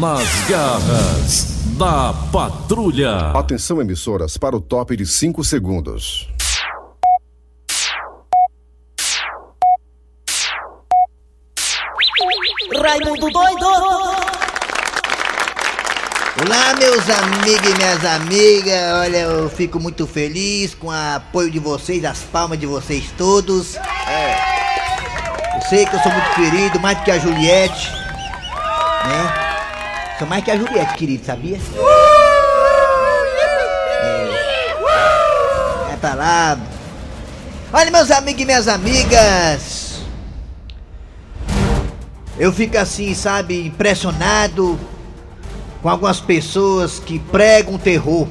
Nas garras da patrulha. Atenção, emissoras, para o top de 5 segundos. Raimundo doido! Olá, meus amigos e minhas amigas. Olha, eu fico muito feliz com o apoio de vocês, as palmas de vocês todos. Eu sei que eu sou muito querido, mais do que a Juliette. Né? Mais que a Juliette, querido, sabia? É, é pra lá. Olha, meus amigos e minhas amigas. Eu fico assim, sabe, impressionado com algumas pessoas que pregam terror.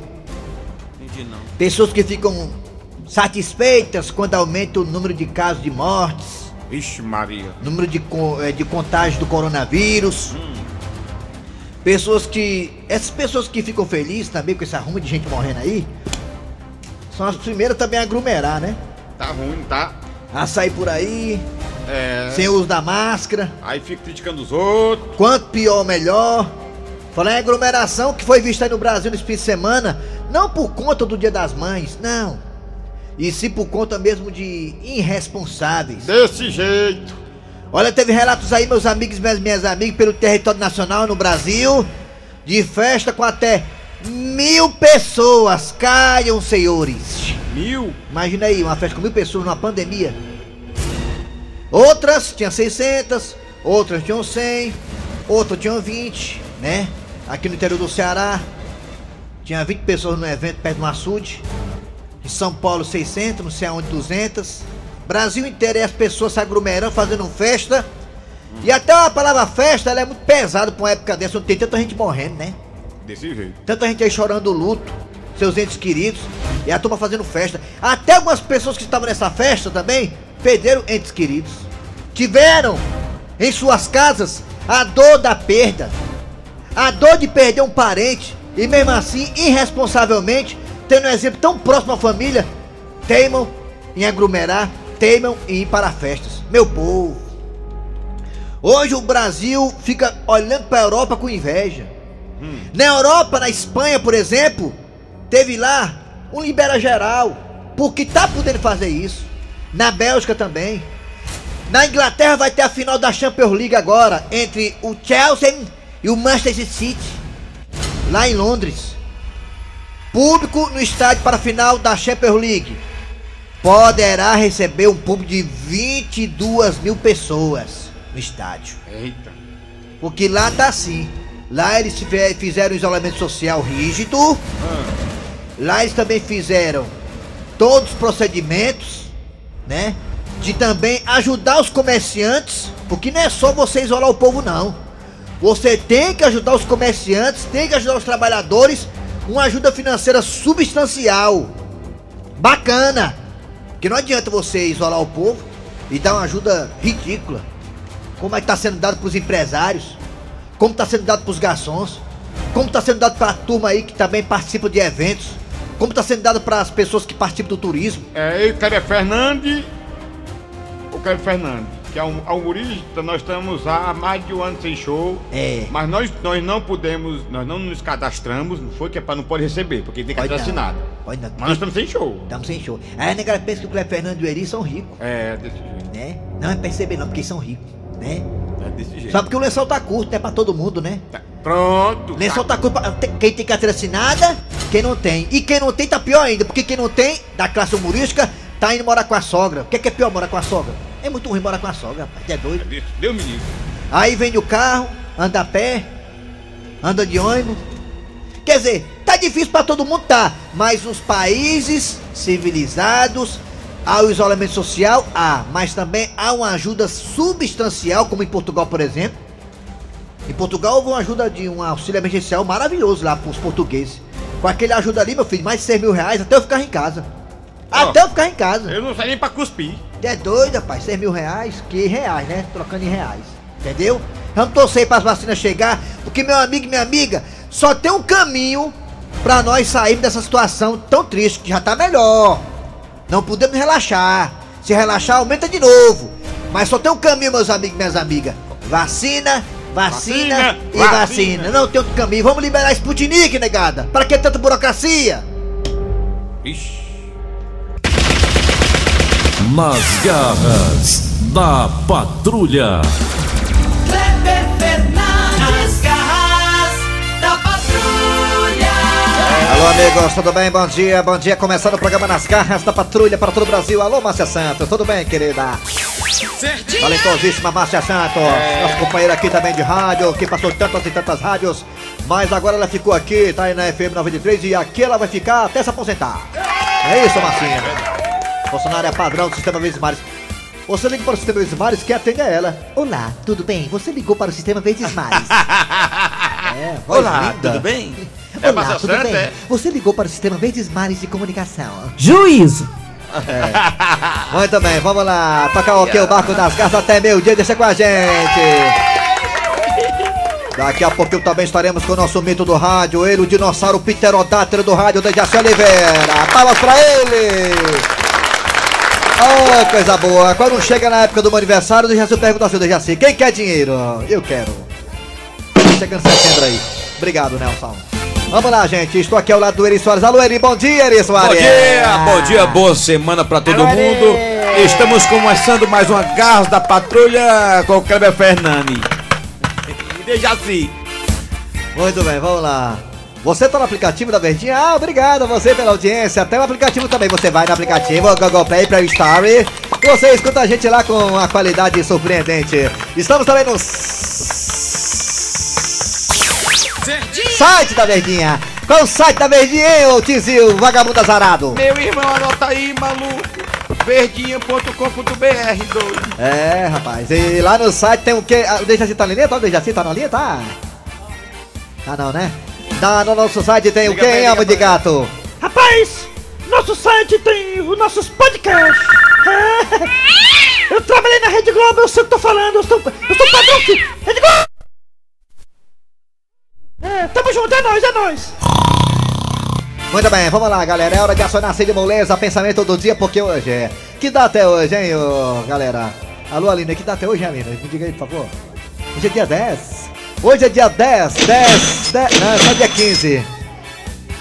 Pessoas que ficam satisfeitas quando aumenta o número de casos de mortes, Ixi, Maria. número de, eh, de contágio do coronavírus. Pessoas que. Essas pessoas que ficam felizes também com esse arrumo de gente morrendo aí. São as primeiras também a aglomerar, né? Tá ruim, tá? A sair por aí, É. sem uso da máscara. Aí fica criticando os outros. Quanto pior, melhor. Falar em aglomeração que foi vista aí no Brasil nesse fim de semana, não por conta do Dia das Mães, não. E sim por conta mesmo de irresponsáveis. Desse jeito. Olha, teve relatos aí, meus amigos e minhas, minhas amigas, pelo território nacional no Brasil, de festa com até mil pessoas. Caiam, senhores. Mil. Imagina aí, uma festa com mil pessoas numa pandemia. Outras tinham 600, outras tinham 100, outras tinham 20, né? Aqui no interior do Ceará, tinha 20 pessoas no evento perto do açude. Em São Paulo, 600, não sei aonde, 200. Brasil inteiro e as pessoas se aglomerando, fazendo festa. E até a palavra festa, ela é muito pesada pra uma época dessa, onde tem tanta gente morrendo, né? Desse jeito. Tanta gente aí chorando luto, seus entes queridos, e a turma fazendo festa. Até algumas pessoas que estavam nessa festa também perderam entes queridos. Tiveram em suas casas a dor da perda, a dor de perder um parente, e mesmo assim, irresponsavelmente, tendo um exemplo tão próximo à família, teimam em aglomerar, teimam em ir para festas. Meu povo. Hoje o Brasil fica olhando para a Europa com inveja. Na Europa, na Espanha, por exemplo, teve lá um libera geral, porque tá podendo fazer isso. Na Bélgica também. Na Inglaterra vai ter a final da Champions League agora entre o Chelsea e o Manchester City, lá em Londres. Público no estádio para a final da Champions League poderá receber um público de 22 mil pessoas no estádio. Eita. Porque lá tá assim. Lá eles fizeram isolamento social rígido. Lá eles também fizeram todos os procedimentos, né? De também ajudar os comerciantes. Porque não é só você isolar o povo, não. Você tem que ajudar os comerciantes, tem que ajudar os trabalhadores. Uma ajuda financeira substancial. Bacana. Porque não adianta você isolar o povo e dar uma ajuda ridícula como é que tá sendo dado pros empresários, como tá sendo dado pros garçons, como tá sendo dado pra turma aí que também participa de eventos, como tá sendo dado para as pessoas que participam do turismo. É, eu quero é Fernandes. Eu quero Fernandes. Que é um é um humorista, nós estamos há mais de um ano sem show. É. Mas nós, nós não podemos, nós não nos cadastramos, não foi que é pra não poder receber, porque tem que Pode não. assinado. Pode não. Mas nós estamos sem show. Estamos sem show. Aí a negada pensa que o Cleber Fernando e o Eri são ricos, É, desse jeito. né? Não é perceber não, porque são ricos, né? É desse jeito. Só porque o lençol tá curto, né? Pra todo mundo, né? Tá, Pronto. Lençol tá curto pra quem tem carteira assinada, quem não tem. E quem não tem tá pior ainda, porque quem não tem, da classe humorística, tá indo morar com a sogra. O que é, que é pior morar com a sogra? É muito ruim morar com a sogra, rapaz. É doido. Desse- Deus me livre. Aí vende o carro, anda a pé, anda de ônibus. Quer dizer, tá difícil pra todo mundo, tá. Mas os países civilizados, há o isolamento social, há. Mas também há uma ajuda substancial, como em Portugal, por exemplo. Em Portugal houve uma ajuda de um auxílio emergencial maravilhoso lá pros portugueses. Com aquele ajuda ali, meu filho, mais de 100 mil reais até eu ficar em casa. Até eu ficar em casa. Eu não sei nem pra cuspir. É doido, rapaz, 100 mil reais? Que reais, né? Trocando em reais. Entendeu? Vamos torcer para as vacinas chegar, porque meu amigo e minha amiga, só tem um caminho para nós sairmos dessa situação tão triste, que já tá melhor. Não podemos relaxar. Se relaxar, aumenta de novo. Mas só tem um caminho, meus amigos e minhas amigas. Vacina Vacina, Vacina, e vacina. vacina. Não tem outro caminho. Vamos liberar Sputnik, negada. Pra que tanta burocracia? Ixi. Nas garras da patrulha. Kleber Fernandes, garras da patrulha. Alô, amigos, tudo bem? Bom dia, bom dia. Começando o programa Nas Garras da Patrulha para todo o Brasil. Alô, Márcia Santos, tudo bem, querida? Talentosíssima Márcia Santos, nossa companheira aqui também de rádio, que passou tantas e tantas rádios, mas agora ela ficou aqui, tá aí na FM 93 e aqui ela vai ficar até se aposentar. É isso, Marcinha. Funcionária padrão do Sistema Verdes Mares. Você liga para o Sistema Verdes Mares, quem atende é ela. Olá, tudo bem? Você ligou para o Sistema Verdes Mares. é, voz Olá, linda. tudo bem? É Olá, Márcia tudo Santa, bem? é? Você ligou para o Sistema Verdes Mares de Comunicação. Juízo. Muito bem, vamos lá. Tocar o que? O barco das garras até meio dia, deixa com a gente. Daqui a pouquinho também estaremos com o nosso mito do rádio, ele, o dinossauro pterodátero do rádio, Dejaci Oliveira. Palmas pra ele! Oh, coisa boa. Quando chega na época do meu aniversário, o Dejaci pergunta assim, Dejaci, quem quer dinheiro? Eu quero. Chegando setembro aí. Obrigado, Nelson. Vamos lá, gente. Estou aqui ao lado do Eri Soares. Alô, Eri. Bom dia, Eri Soares. Bom dia, bom dia, boa semana pra todo Alô, mundo. Ari. Estamos começando mais uma Garras da Patrulha com o Kleber Fernandes. E Dejaci. Muito bem, vamos lá. Você tá no aplicativo da Verdinha? Ah, obrigado a você pela audiência. Até o aplicativo também. Você vai no aplicativo Google Play, Play Store. E você escuta a gente lá com a qualidade surpreendente. Estamos também no site da Verdinha. Qual o site da Verdinha, ô Tizil, vagabundo azarado? Meu irmão, anota aí, maluco. Verdinha.com.br, doido. É, rapaz. E lá no site tem o quê? Ah, O Dejaci tá na linha? Tá? O Dejaci tá na linha? Tá? Tá não, né? Tá, no nosso site tem o Liga hein, alma liga de pra gato? Rapaz, nosso site tem os nossos podcasts. É. Eu trabalhei na Rede Globo, eu sei o que tô falando. Eu sou, eu sou padrão aqui. Rede Globo! É, tamo junto, é nóis, é nóis. Muito bem, vamos lá, galera. É hora de acionar a de moleza, pensamento do dia, porque hoje é. Que data é hoje, hein, ô, galera? Alô, Aline, que data é hoje, hein, Aline? Me diga aí, por favor. Hoje é dia 10. Hoje é dia 10, 10, 10. Não, é só dia 15.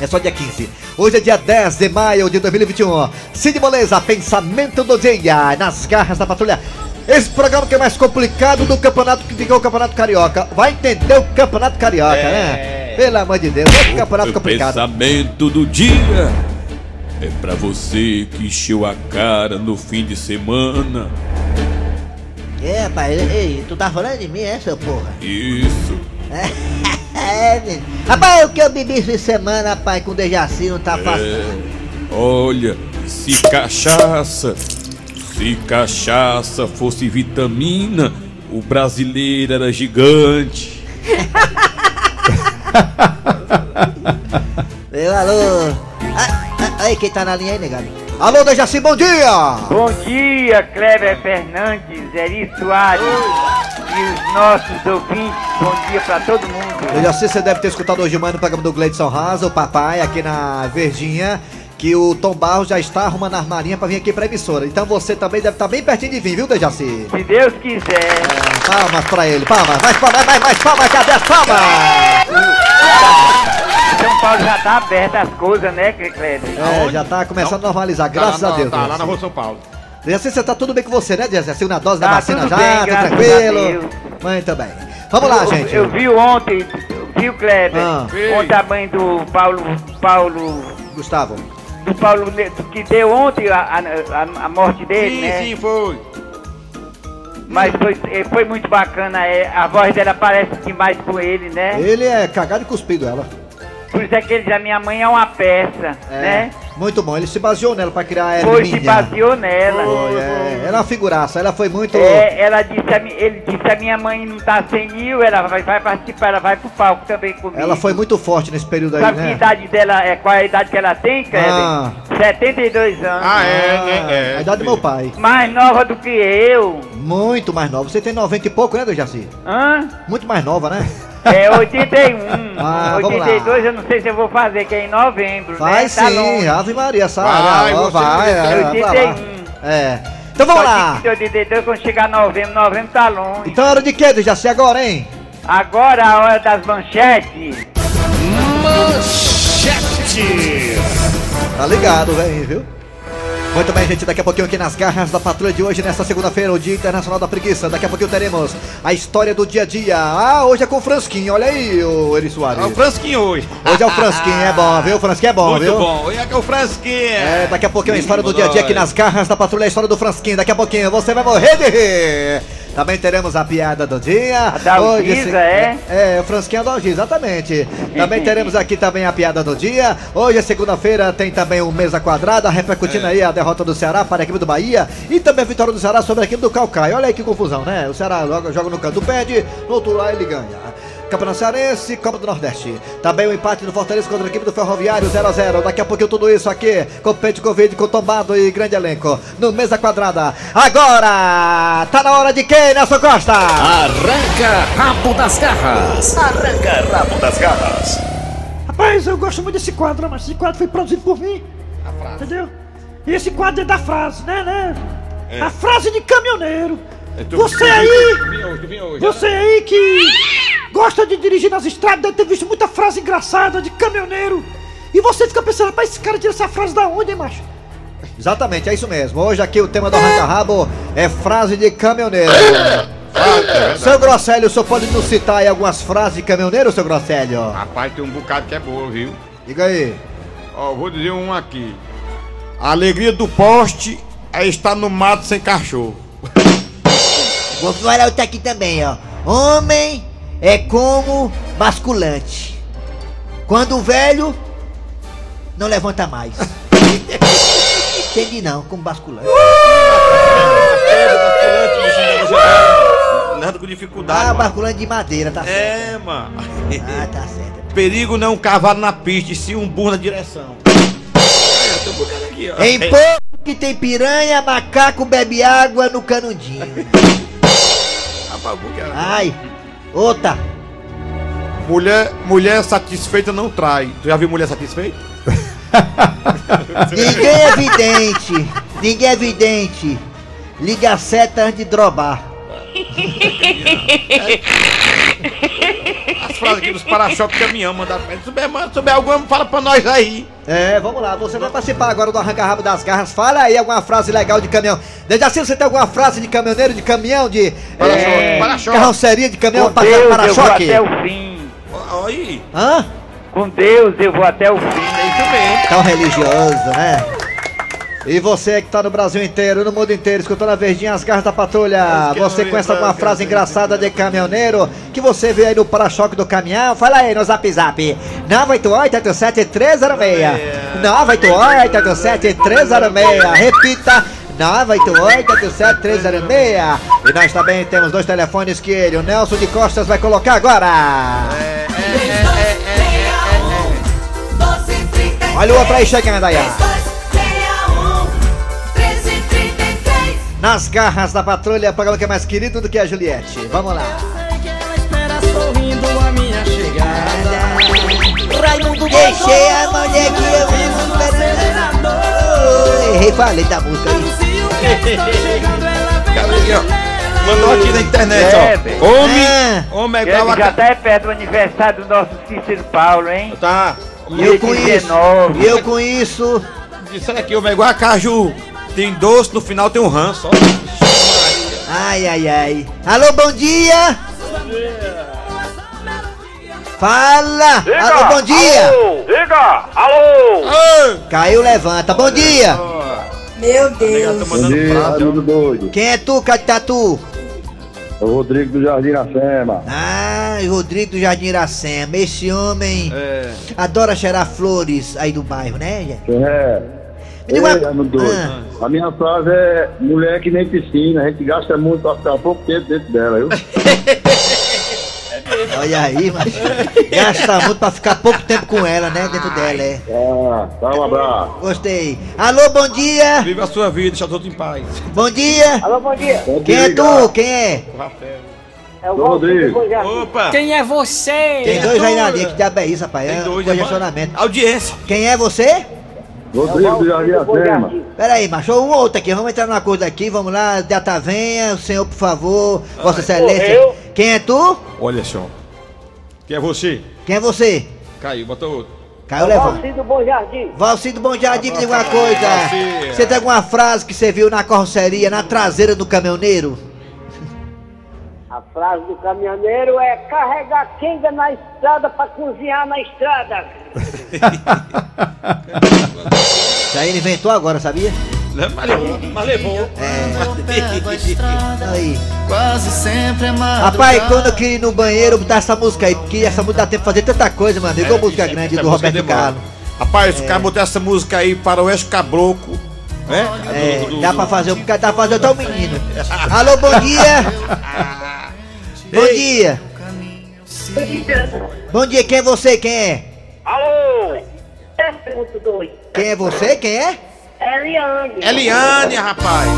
É só dia 15. Hoje é dia 10 de maio de 2021. Cid Moleza, pensamento do dia, nas garras da patrulha. Esse programa que é mais complicado do campeonato que fica o campeonato carioca. Vai entender o campeonato carioca, né? Pelo amor de Deus, é um campeonato O complicado. pensamento do dia é pra você que encheu a cara no fim de semana. É, rapaz, ei, tu tá falando de mim, é, seu porra? Isso. É, menino. Rapaz, o que eu bebi essa semana, rapaz, com o Dejaci não tá fácil. É. Olha, se cachaça, se cachaça fosse vitamina, o brasileiro era gigante. Meu alô. Ah, ah, Aí, quem tá na linha aí, negado? Alô, Dejaci, bom dia! Bom dia, Kleber Fernandes, Eri Soares e os nossos ouvintes. Bom dia pra todo mundo. Dejaci, você deve ter escutado hoje de manhã no programa do Gleidson Rasa, o papai, aqui na Verdinha, que o Tom Barros já está arrumando a armarinha pra vir aqui pra emissora. Então você também deve estar bem pertinho de vir, viu, Dejaci? Se Deus quiser. Palmas pra ele, palmas, mais palmas, mais, mais palmas, cadê as palmas? São Paulo já tá aberto as coisas, né, Kleber? É, já tá começando a normalizar, graças Tá lá a na- Deus. Tá lá na. Rua São Paulo. Dejaci, você tá tudo bem com você, né, Dejaci? A segunda dose da Tá vacina tudo já, bem, tá graças a tranquilo? Deus. Muito bem. Vamos lá, gente. Eu, vi ontem, viu, Kleber? Ah. Ontem a mãe do Paulo. Paulo. Gustavo. Do Paulo que deu ontem a, a, a- morte dele, Sim, né? sim, foi. Mas foi, eh, foi muito bacana, é, a voz dela parece demais com ele, né? Ele é cagado e cuspido ela. Por isso é que ele diz, a minha mãe é uma peça, É. né? Muito bom. Ele se baseou nela pra criar a Foi, se Hermínia. baseou nela. Foi, é. Ela é uma figuraça. Ela foi muito... É, ela disse a mi- ele disse a minha mãe não tá senil, ela vai, vai participar, ela vai pro palco também comigo. Ela foi muito forte nesse período aí, Sabe que né? idade dela é? Qual é a idade que ela tem, Kleber? Ah. 72 anos. Ah, é, né? É. a idade do meu pai. Mais nova do que eu. Muito mais nova. Você tem 90 e pouco, né, Dejaci? Hã? Muito mais nova, né? É 81. Ah, vamos lá. 82 eu não sei se eu vou fazer, que é em novembro, Vai né? Tá sim, longe. Ave Maria, sabe? Vai, Ó, vai, é, tem- vai lá. 81. É. Então vamos Só lá. que 82, quando chegar novembro, novembro tá longe. Então é hora de quê, Dejaci, agora, hein? Agora a hora das manchetes. Tá ligado, velho, viu? Muito bem, gente, daqui a pouquinho aqui nas garras da patrulha de hoje, nesta segunda-feira, o Dia Internacional da Preguiça. Daqui a pouquinho teremos a história do dia a dia. Ah, hoje é com o Fransquinho, olha aí, o Eri Soares. É o Fransquinho hoje. Hoje é o Fransquinho, é bom, viu? O Fransquinho é bom, Muito viu? bom. Hoje é é o Fransquinho. É, daqui a pouquinho a história do dia a dia aqui nas garras da patrulha, a história do Fransquinho. Daqui a pouquinho você vai morrer de rir. Também teremos a piada do dia. A da Algisa, se- é? É, o Fransquinho da Algisa, exatamente. Também teremos aqui também a piada do dia. Hoje é segunda-feira, tem também o Mesa Quadrada, repercutindo É. aí a derrota do Ceará para a equipe do Bahia. E também a vitória do Ceará sobre a equipe do Calcaia. Olha aí que confusão, né? O Ceará joga, joga no canto, perde, no outro lado ele ganha. Campeonato Cearense, Copa do Nordeste. Também o empate do Fortaleza contra a equipe do Ferroviário 0x0. Daqui a pouquinho tudo isso aqui com Pente Covid, com tombado e grande elenco. No Mesa Quadrada. Agora! Tá na hora de quem, Nelson Costa? Arranca rabo das garras. Arranca rabo das garras. Rapaz, eu gosto muito desse quadro, mas esse quadro foi produzido por mim. Entendeu? E esse quadro é da frase, né, né? A frase de caminhoneiro. Você aí, você aí que gosta de dirigir nas estradas, deve ter visto muita frase engraçada de caminhoneiro. E você fica pensando, rapaz, esse cara tira essa frase da onde, hein, macho? Exatamente, é isso mesmo. Hoje aqui o tema do Arranca Rabo é frase de caminhoneiro. Seu Grosselio, o senhor pode nos citar aí algumas frases de caminhoneiro, seu Grosselio? Rapaz, tem um bocado que é boa, viu? Diga aí. Ó, vou dizer um aqui. A alegria do poste é estar no mato sem cachorro. Vou falar outra aqui também, ó. Homem é como basculante. Quando velho, não levanta mais. Entendi não, como basculante. Lendo com dificuldade. Ah, mano. basculante de madeira, tá certo. É, mano. Ah, tá certo. Perigo não é um cavalo na pista, e sim um burro na direção. É, eu tô botando aqui, ó. Em pouco que tem piranha, macaco bebe água no canudinho. O Ai, outra. Mulher, mulher satisfeita não trai. Tu já viu mulher satisfeita? Ninguém é vidente. Ninguém é vidente. Liga a seta antes de drobar. As frases aqui dos para-choques caminhão mandaram pra ele. Souber, alguma, fala pra nós aí. É, vamos lá. Você vai participar agora do Arranca Rabo das Garras. Fala aí alguma frase legal de caminhão. Desde assim você tem alguma frase de caminhoneiro, de caminhão, de Para-choque, é, para-choque. carroceria de caminhão, Com para- Deus eu vou para-choque? até o fim. Aí, Hã? Com Deus eu vou até o fim. é isso mesmo. Tão religioso, né? E você que tá no Brasil inteiro, no mundo inteiro, escutando a Verdinha, as garras da patrulha. Você conhece alguma frase engraçada de caminhoneiro que você vê aí no para-choque do caminhão? Fala aí no zap zap. 988-87306. 988-87306. Repita. 988-87306. E nós também temos dois telefones que ele, o Nelson de Costas, vai colocar agora. Olha o outro aí chegando aí, Nas garras da patrulha, programa que é mais querido do que a Juliette. Vamos lá. Deixei a mulher que eu vivo esperando. Errei, falei da música aí. Mandou aqui na internet, É, ó. velho. Homem, Ah, homem é Já, igual a... já tá é perto do aniversário do nosso Cícero Paulo, hein? Tá. eu com isso. 19. Eu com isso. Aqui, homem é igual a caju. Tem doce, no final tem um ranço. Ai, ai, ai. Alô, bom dia. Fala. Alô, bom dia. Alô, diga! Alô! Caiu, levanta. Bom dia. Meu Tô Deus. mandando frase, ó. doido. Quem é tu, Catatu? É o Rodrigo do Jardim Iracema. Ah, Rodrigo do Jardim Iracema. Esse homem É. adora cheirar flores aí do bairro, né, gente? É. Me diga Ei, uma-. Ah. A minha frase é mulher que nem piscina, a gente gasta muito pra ficar pouco tempo dentro dela, viu? Olha aí, mas gasta muito pra ficar pouco tempo com ela, né? Dentro dela, é. Ah, dá um abraço. Gostei. Alô, bom dia. Viva a sua vida, deixa os outros em paz. Bom dia. Alô, bom dia! Quem é tu? Quem é? O Rafael. É o Rodrigo. Opa! Quem é você? Tem dois aí na linha, que diabo é isso, rapaz? Tem É dois, congestionamento. Audiência. Quem é você? Rodrigo do Jardim Iracema. Pera aí, macho, um outro aqui, vamos entrar numa coisa aqui, vamos lá, data venha, o senhor, por favor, vossa excelência. Quem é tu? Olha só. Que é você? Quem é você? Caiu, bota outro. Caiu levando. Valcido Bom Jardim. Valcido Bom Jardim, me diga uma coisa. Valci. Você tem alguma frase que você viu na carroceria, na traseira do caminhoneiro? A frase do caminhoneiro é carregar quenga na estrada pra cozinhar na estrada. Isso aí ele inventou agora, sabia? Mas levou. Mas levou. Aí. Quase sempre é madrugada. Rapaz, quando eu queria ir no banheiro, botar essa música aí, porque essa música dá tempo de fazer tanta coisa, mano. Igual música grande essa do música Roberto. Carlos. Rapaz, o cara botou essa música aí para o Oeste Cabroco. Né? É, do- do- dá pra fazer, dá pra fazer até o menino. Alô, bom dia! Bom dia! Bom dia, quem é você? Quem é? Alô? 3.2. Quem é você? Quem é? Eliane. Eliane, rapaz.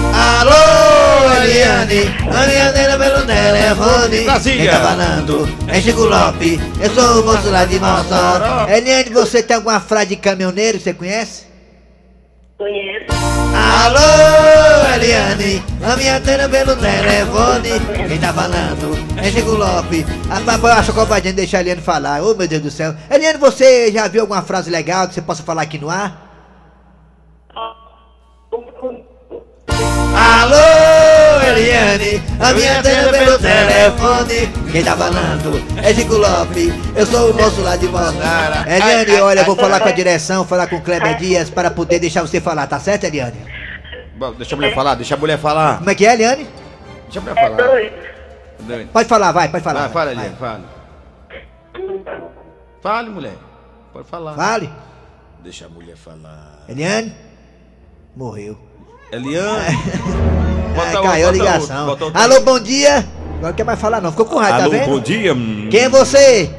Alô, Eliane, Eliane pelo telefone. Brasília. Quem tá falando? É Chico Lopes, eu sou o moço lá de Mossoró. Eliane, você tem alguma frase de caminhoneiro que você conhece? Conheço. Alô, Eliane, a minha antena pelo telefone. Quem tá falando? É Chico Lopes. Rapaz, eu acho covardia deixar a Eliane falar. Ô, meu Deus do céu. Eliane, você já viu alguma frase legal que você possa falar aqui no ar? Alô, a minha antena pelo telefone. Quem tá falando? É Chico Lopes. Eu sou o moço lá de Mossoró. Eliane, olha, eu vou falar com a direção, falar com o Kleber Dias para poder deixar você falar, tá certo, Eliane? Bom, Deixa a mulher falar, deixa a mulher falar. Como é que é, Eliane? Deixa a mulher falar. Dois. Pode falar, vai, pode falar. Vai, fala. Eliane, fale. Fale, mulher. Pode falar. Fale. Deixa a mulher falar. Eliane? Morreu. Eliane. Ai, outro, caiu a ligação. outro, bota outro. Alô, bom dia. Agora não quer mais falar não, ficou com raiva, Alô, tá vendo? bom dia. Quem é você?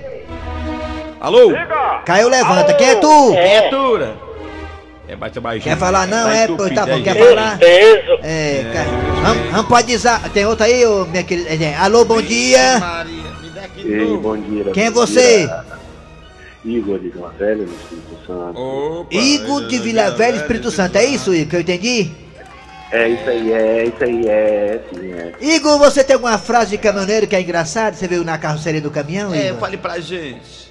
Alô? Caiu, levanta. Quem é tu? Criatura. É, bate baixinho. Quer falar não, Vai é? Pois tá bom, quer falar? É, cara. Vamos, vamos pode dizer. Tem outra aí, ô, minha querida? É, Alô, bom dia. Maria, me dá aqui Ei, bom dia. Quem é você? dia. Igor de Vila Velha, no Espírito Santo. Opa, Igor de Vila Velha, Espírito Santo. É isso, Igor, que eu entendi? É isso aí, é isso aí, é sim, é. Igor, você tem alguma frase de caminhoneiro que é engraçada? Você veio na carroceria do caminhão, É, Igor? fale pra gente.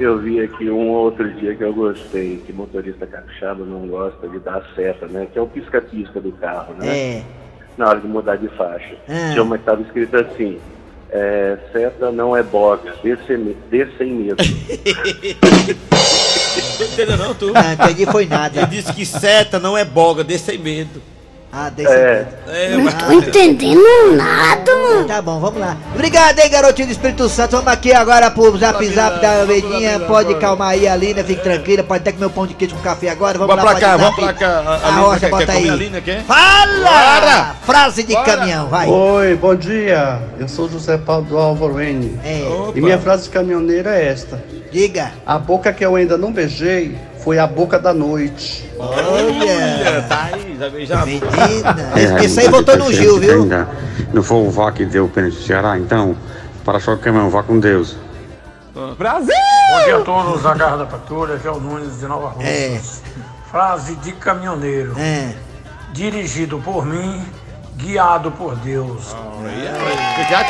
Eu vi aqui um outro dia que eu gostei, que motorista capixaba não gosta de dar seta, né? Que é o pisca-pisca do carro, né? É. Na hora de mudar de faixa. Ah. Tinha uma que estava escrito assim, é, seta não é box, dê sem, dê sem medo. Não entendeu não, tu? Não, entendi foi nada. Ele disse que seta não é boga, dê sem medo. Ah, desse É. É, Não tô entendendo nada, mano. Tá bom, vamos lá. Obrigado, hein, garotinho do Espírito Santo. Vamos aqui agora pro zap zap da Ovelhinha. Pode calmar aí, Alina, fique tranquila. Pode até comer um pão de queijo com café agora. Vamos Vamos lá, pra cá, vamos pra cá. A- A Alina rocha, bota aí. a? Fala! Bora! Frase de Bora! caminhão, vai. Oi, bom dia. Eu sou José Paulo do Álvaro N. É. E minha frase de caminhoneiro é esta: Diga. A boca que eu ainda não beijei foi a boca da noite. Olha. Tá aí, já. É, Esse, esse aí votou no Gil, viu? Ainda não foi o VAR que deu o pênalti do Ceará, então, para-choque caminhão, vá com Deus. Brasil! Bom dia a todos da Garra da Patrulha, João Nunes de Nova Rússia. É. Frase de caminhoneiro. É. Dirigido por mim, guiado por Deus.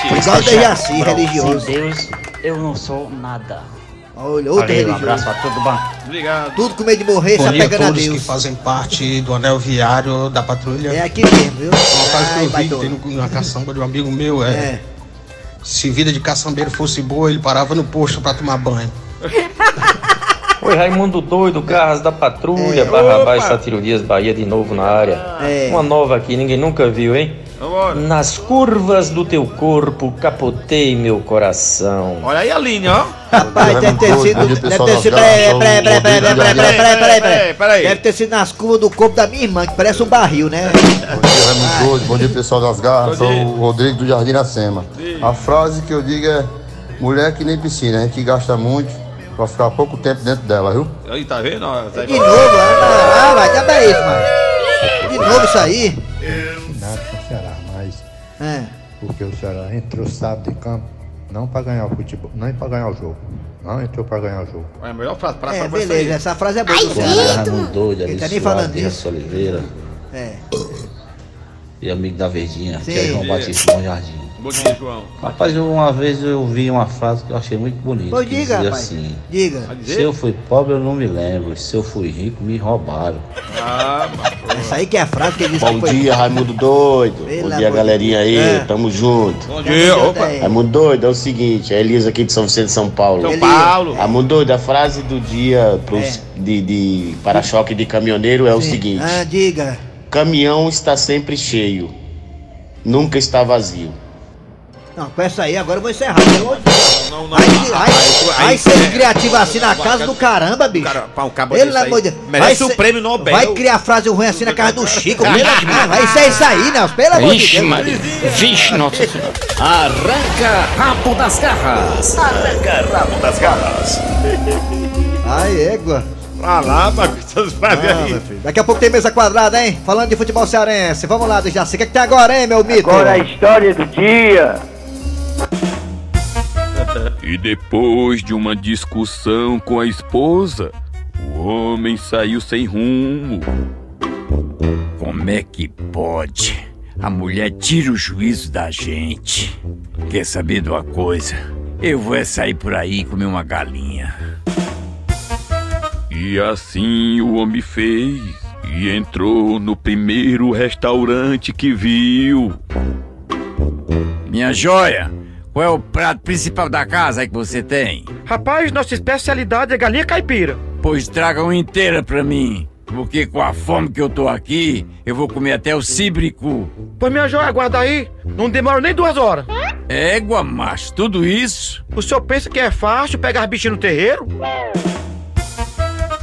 Igual o Dejaci, religioso. Sem Deus, eu não sou nada. Olha, outro Valeu, um abraço a todo bom. Obrigado. Tudo com medo de morrer, Bom só dia a pegando a todos que Deus. fazem parte do anel viário da patrulha. É aqui mesmo, viu? Uma frase que eu vi tem no- na caçamba de um amigo meu é, É. Se vida de caçambeiro fosse boa, ele parava no posto pra tomar banho. Oi, Raimundo Doido, Garras da Patrulha, Barra Baixa, Satiro Dias, Bahia de novo na área. É. Uma nova aqui, ninguém nunca viu, hein? Nas curvas do teu corpo capotei meu coração. Olha aí a linha, ó. Rapaz, deve ter sido. Deve ter sido. Peraí, peraí, peraí, peraí, peraí, peraí. Deve ter sido nas curvas do corpo da minha irmã, que parece um barril, né? Bom dia, Raimundo Doido. Bom dia, pessoal das garras. Sou o Rodrigo do Jardim Nacema. A frase que eu digo é: mulher que nem piscina, a gente gasta muito pra ficar pouco tempo dentro dela, viu? Aí, tá vendo? Tá aí, de novo, ah, vai, tá acaba isso, mano. De novo isso aí. É. porque o Ceará entrou sábado de campo não para ganhar o futebol, não para ganhar o jogo. Não entrou para ganhar o jogo. É a melhor frase pra É, beleza, essa frase é boa do Bom dia, Ceará. Raimundo Doido, Ele tá ali nem falando disso. Oliveira É. e amigo da Verdinha, Sim. que é João Batista Bom Jardim. Bom dia, João. Rapaz, uma vez eu vi uma frase que eu achei muito bonita. Pois diga, rapaz. assim: Diga. Se eu fui pobre, eu não me lembro. Se eu fui rico, me roubaram. Ah, Essa aí que é a frase que ele disse Bom que foi. dia, Raimundo Doido. Bom dia, galerinha aí. É. Tamo junto. Bom dia, opa. Raimundo Doido, é o seguinte, é Elisa aqui de São Vicente, São Paulo. São Paulo. Raimundo Doido, a frase do dia pros, de, de para-choque de caminhoneiro é o seguinte: Ah, diga. caminhão está sempre cheio, nunca está vazio. Não, com essa aí agora eu vou encerrar. Deus. Não, não. Aí, Aí, aí, aí, aí, ser é- criativo assim na casa do caramba, bicho. Um cabo Pelo amor de Deus. merece Vai o prêmio Nobel. Vai criar frase ruim assim na casa do Chico. Pelo amor de Deus. Vai isso é isso aí, Nelson. Pelo amor de Vixe, Deus. Maria. Vixe, nossa senhora. Arranca rabo das garras. Arranca rabo das garras. Ai, égua. Pra lá, pra essas frases Ah, aí. meu filho. Daqui a pouco tem mesa quadrada, hein? Falando de futebol cearense. Vamos lá, Dejaci. O que, é que tem agora, hein, meu mito? Agora a história do dia. E depois de uma discussão com a esposa, o homem saiu sem rumo. Como é que pode? A mulher tira o juízo da gente. Quer saber de uma coisa? Eu vou é sair por aí e comer uma galinha. E assim o homem fez. E entrou no primeiro restaurante que viu. Minha joia, qual é o prato principal da casa aí que você tem? Rapaz, nossa especialidade é galinha caipira. Pois traga uma inteira pra mim. Porque com a fome que eu tô aqui, eu vou comer até o cibricu. Pois minha joia, aguarda aí. Não demora nem duas horas. Égua, macho, tudo isso? O senhor pensa que é fácil pegar bichinho no terreiro?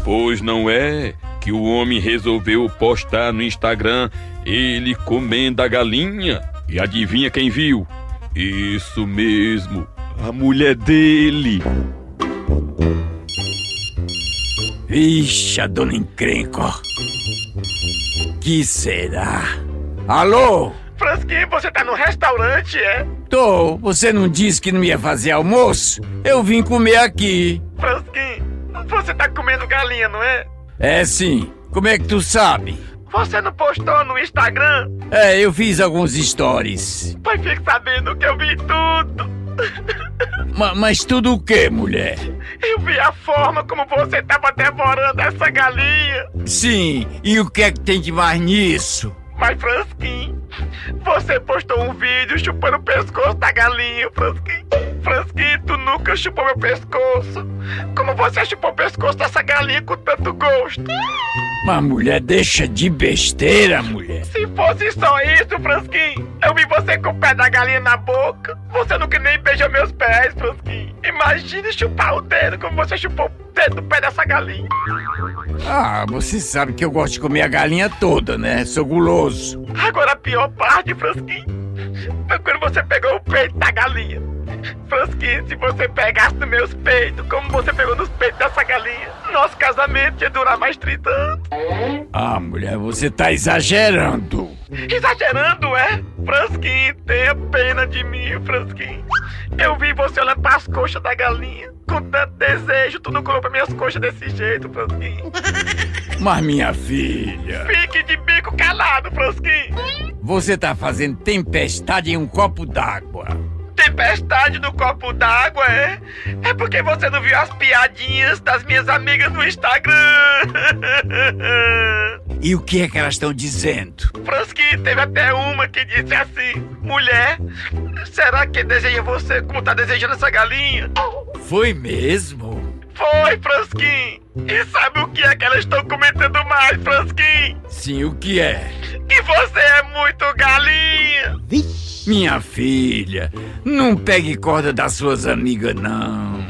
Pois não é que o homem resolveu postar no Instagram ele comendo a galinha. E adivinha quem viu? Isso mesmo, a mulher dele. Vixe, a dona encrenca. Que será? Alô? Fransquinho, você tá no restaurante, é? Tô, você não disse que não ia fazer almoço? Eu vim comer aqui. Fransquinho, você tá comendo galinha, não é? É sim. Como é que tu sabe? Você não postou no Instagram? É, eu fiz alguns stories. Pois fique sabendo que eu vi tudo. Ma- mas tudo o que, mulher? Eu vi a forma como você tava devorando essa galinha. Sim, e o que é que tem de mais nisso? Mas, Fransquinho, você postou um vídeo chupando o pescoço da galinha, Fransquinho. Fransquinho, tu nunca chupou meu pescoço. Como você chupou o pescoço dessa galinha com tanto gosto? Mas mulher, deixa de besteira, mulher. Se fosse só isso, Fransquinho, eu vi você com o pé da galinha na boca. Você nunca nem beijou meus pés, Fransquinho. Imagine chupar o dedo como você chupou o dedo do pé dessa galinha. Ah, você sabe que eu gosto de comer a galinha toda, né? Sou guloso. Agora a pior parte, Fransquinho, foi quando você pegou o peito da galinha. Fransquinho, se você pegasse nos meus peitos, como você pegou nos peitos dessa galinha, nosso casamento ia durar mais 30 anos. Ah, mulher, você tá exagerando. Exagerando, é? Fransquinho, tenha pena de mim, Fransquinho. Eu vi você olhando pras coxas da galinha. Com tanto desejo, tu não colocou minhas coxas desse jeito, Fransquinho. Mas minha filha, Fique de bico calado, Fransquinho. você tá fazendo tempestade em um copo d'água. Tempestade no copo d'água, é? É porque você não viu as piadinhas das minhas amigas no Instagram. E o que é que elas estão dizendo? Fransquinho, teve até uma que disse assim: Mulher, será que deseja você como tá desejando essa galinha? Foi mesmo? Foi, Fransquinho. E sabe o que é que elas estão comentando mais, Fransquinho? Sim, o que é? Que você é muito galinha. Minha filha, não pegue corda das suas amigas, não.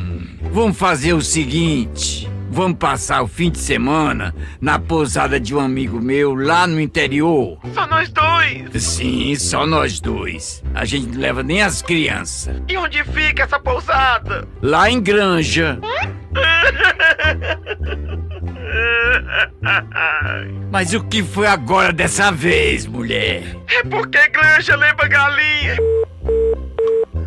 Vamos fazer o seguinte: vamos passar o fim de semana na pousada de um amigo meu lá no interior. Só nós dois. Sim, só nós dois. A gente não leva nem as crianças. E onde fica essa pousada? Lá em Granja. Mas o que foi agora dessa vez, mulher? É porque granja lembra galinha.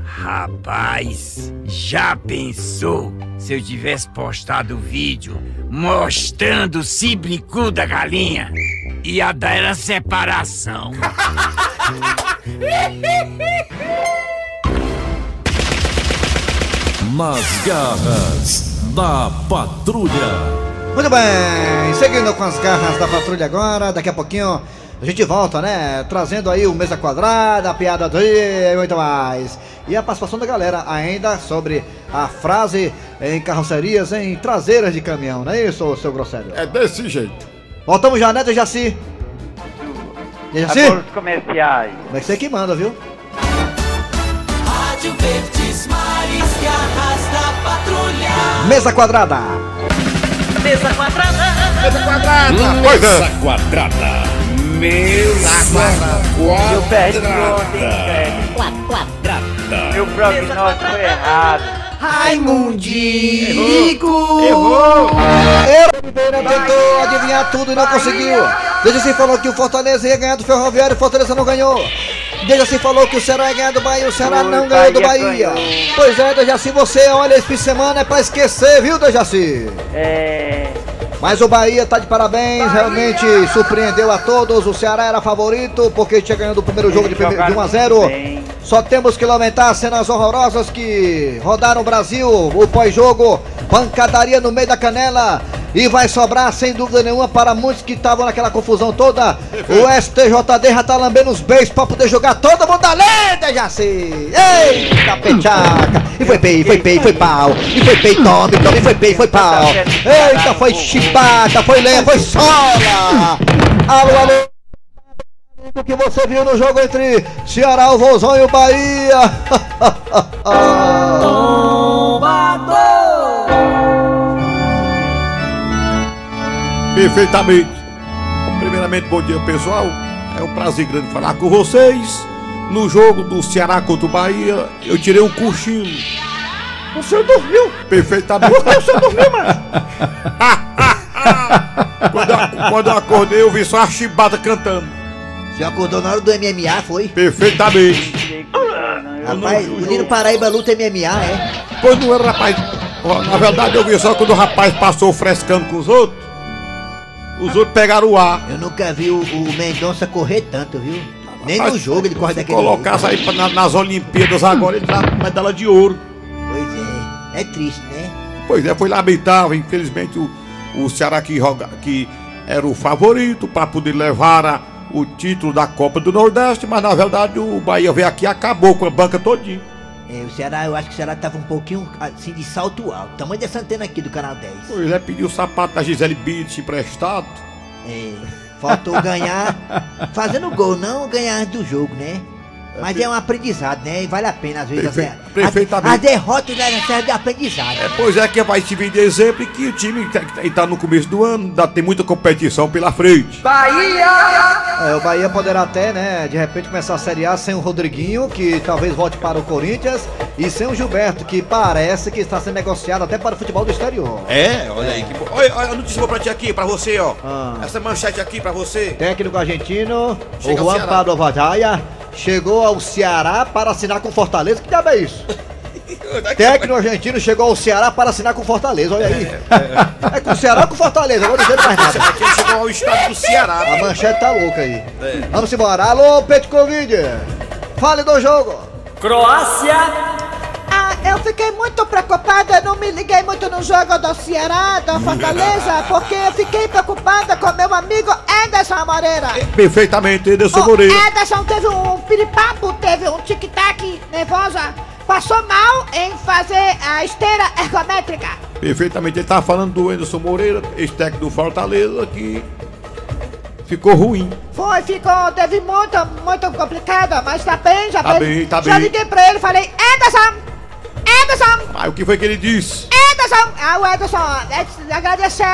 Rapaz, já pensou se eu tivesse postado o vídeo mostrando o cibricu da galinha? Ia dar era separação. nas garras da patrulha. Muito bem, seguindo com as garras da patrulha agora, daqui a pouquinho a gente volta, né? Trazendo aí o Mesa Quadrada, a piada do dia e muito mais. E a participação da galera ainda sobre a frase em carrocerias, em traseiras de caminhão, não é isso, seu grosseiro? É desse jeito. Voltamos já, né, Dejaci? Dejaci? Agora os comerciais. Mas você que manda, viu? Rádio Verdes Mares, garras da patrulha. Mesa Quadrada. Mesa quadrada. Mesa quadrada. Mesa quadrada. Mesa Eu perdi ontem, quadrada. velho. Quadrada. Meu prognóstico foi errado. Raimundico! Errou! Eu tentou adivinhar tudo e não conseguiu. Dejaci falou que o Fortaleza ia ganhar do Ferroviário e o Fortaleza não ganhou. Dejaci falou que o Ceará ia ganhar do Bahia o Ceará não ganhou do Bahia Bahia. ganhou. Pois é, Dejaci, você olha esse fim de semana é pra esquecer, viu, Dejaci? É. Mas o Bahia tá de parabéns, realmente surpreendeu a todos. O Ceará era favorito porque tinha ganhado o primeiro jogo de, de 1 a jogaram 0. muito bem. Só temos que lamentar as cenas horrorosas que rodaram o Brasil, o pós-jogo, pancadaria no meio da canela. E vai sobrar, sem dúvida nenhuma, para muitos que estavam naquela confusão toda. O STJD já tá lambendo os beijos pra poder jogar todo mundo além, Dejaci! Eita, pechaca! E foi pei, foi pei, foi pau! E foi pei, tome, tome, foi pei, foi pau! Eita, foi chibata, foi lenha, foi sola! Alô, alô! O que você viu no jogo entre Ceará, o Vozão e o Bahia? Perfeitamente. Primeiramente, bom dia pessoal. É um prazer grande falar com vocês. No jogo do Ceará contra o Bahia, eu tirei um cochilo. O senhor dormiu? Perfeitamente. O senhor dormiu, mano? quando, eu, quando eu acordei, eu vi só a chibata cantando. Você acordou na hora do MMA, foi? Perfeitamente. Rapaz, o menino Paraíba luta MMA, é? Pois não era, rapaz. Ó, Na verdade, eu vi só quando o rapaz passou frescando com os outros. Os outros pegaram o ar. Eu nunca vi o, o Mendonça correr tanto, viu? Nem no jogo ele corre daquele colocasse aí pra- na- nas Olimpíadas agora, ele traz medalha de ouro. Pois é, é triste, né? Pois é, foi lamentável. Infelizmente, o, o Ceará que, joga, que era o favorito para poder levar a- o título da Copa do Nordeste, mas na verdade o Bahia veio aqui e acabou com a banca todinha. É, o Ceará, eu acho que o Ceará tava um pouquinho assim de salto alto. Tamanho dessa antena aqui do canal 10. Pois é, pediu o sapato da Gisele Beach emprestado. É, faltou ganhar fazendo gol, não ganhar antes do jogo, né? Mas é um aprendizado, né? E vale a pena, às vezes. Perfe- a, perfeitamente. a, a derrota né, serve de aprendizado. É, pois é, que vai servir de exemplo e que o time que tá- tá no começo do ano, ainda tem muita competição pela frente. É, o Bahia poderá até, né, de repente começar a Série A sem o Rodriguinho, que talvez volte para o Corinthians, e sem o Gilberto, que parece que está sendo negociado até para o futebol do exterior. É, olha aí que bom. Olha, olha a notícia boa pra ti aqui, pra você, ó. Ah. Essa manchete aqui pra você. Técnico argentino, Chega o Juan. Pablo Vadaia, chegou ao Ceará para assinar com Fortaleza. Que diabo é isso? Técnico argentino chegou ao Ceará para assinar com Fortaleza, olha aí. É, com o Ceará ou com Fortaleza, agora não sei mais nada. Aqui ele chegou ao estado do Ceará. A manchete tá louca aí. É. Vamos embora. Alô, Petkovic. Fale do jogo. Croácia. Eu fiquei muito preocupada, não me liguei muito no jogo do Ceará, do Fortaleza, porque eu fiquei preocupada com meu amigo Ederson Moreira. Perfeitamente, Ederson O Moreira. Ederson teve um piripapo, teve um tic-tac nervosa, passou mal em fazer a esteira ergométrica. Perfeitamente, ele tava falando do Anderson Moreira, ex-técnico do Fortaleza, que ficou ruim. Foi, ficou, teve muito, muito complicada, mas tá bem, já Tá bem. bem, tá já bem. liguei pra ele e falei, Ederson! Ederson! Aí o que foi que ele disse? Ederson! Ah, o Ederson, agradeceu,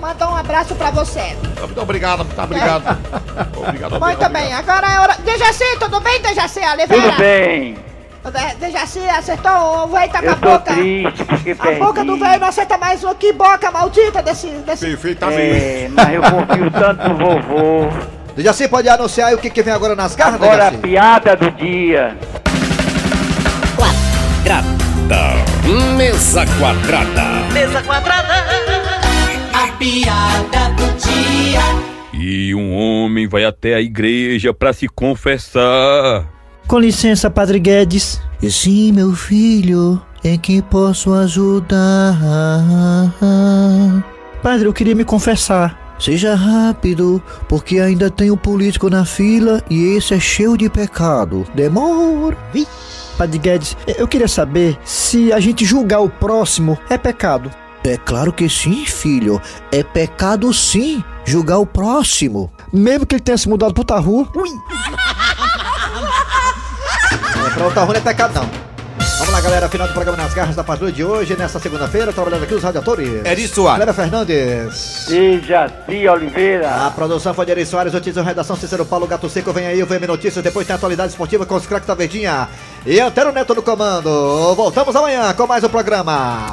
mandou um abraço pra você. Muito obrigado, tá obrigado. Obrigado, Muito bem, agora é hora. Dejaci, tudo bem, Dejaci Oliveira? Tudo bem. De- Dejaci acertou o velho tá com a boca. triste porque A perdi. boca do velho não acerta mais uma. Que boca maldita desse. desse... É, mas eu confio tanto no vovô. Dejaci pode anunciar aí o que, que vem agora nas garras, Agora a Dejaci? piada do dia. Quadrada. Mesa quadrada. Mesa quadrada. A piada do dia. E um homem vai até a igreja pra se confessar. Com licença, Padre Guedes. Sim, meu filho. em que posso ajudar. Padre, eu queria me confessar. Seja rápido, porque ainda tem um político na fila e esse é cheio de pecado. Demora. Padre Guedes, eu queria saber se a gente julgar o próximo é pecado. É claro que sim, filho. É pecado sim julgar o próximo. Mesmo que ele tenha se mudado pro Tarru. Ui! É, pra outra rua não é pecado não. Vamos lá, galera. Final do programa Nas Garras da Patrulha de hoje, nesta segunda-feira. Trabalhando aqui os radiadores. Eri Soares. Cléber Fernandes. E Jaci Oliveira. A produção foi de Eri Soares, notícias redação Cícero Paulo Gato Seco. Vem aí o VM Notícias. Depois tem a atualidade esportiva com os craques da Verdinha. E Antero Neto no comando. Voltamos amanhã com mais um programa.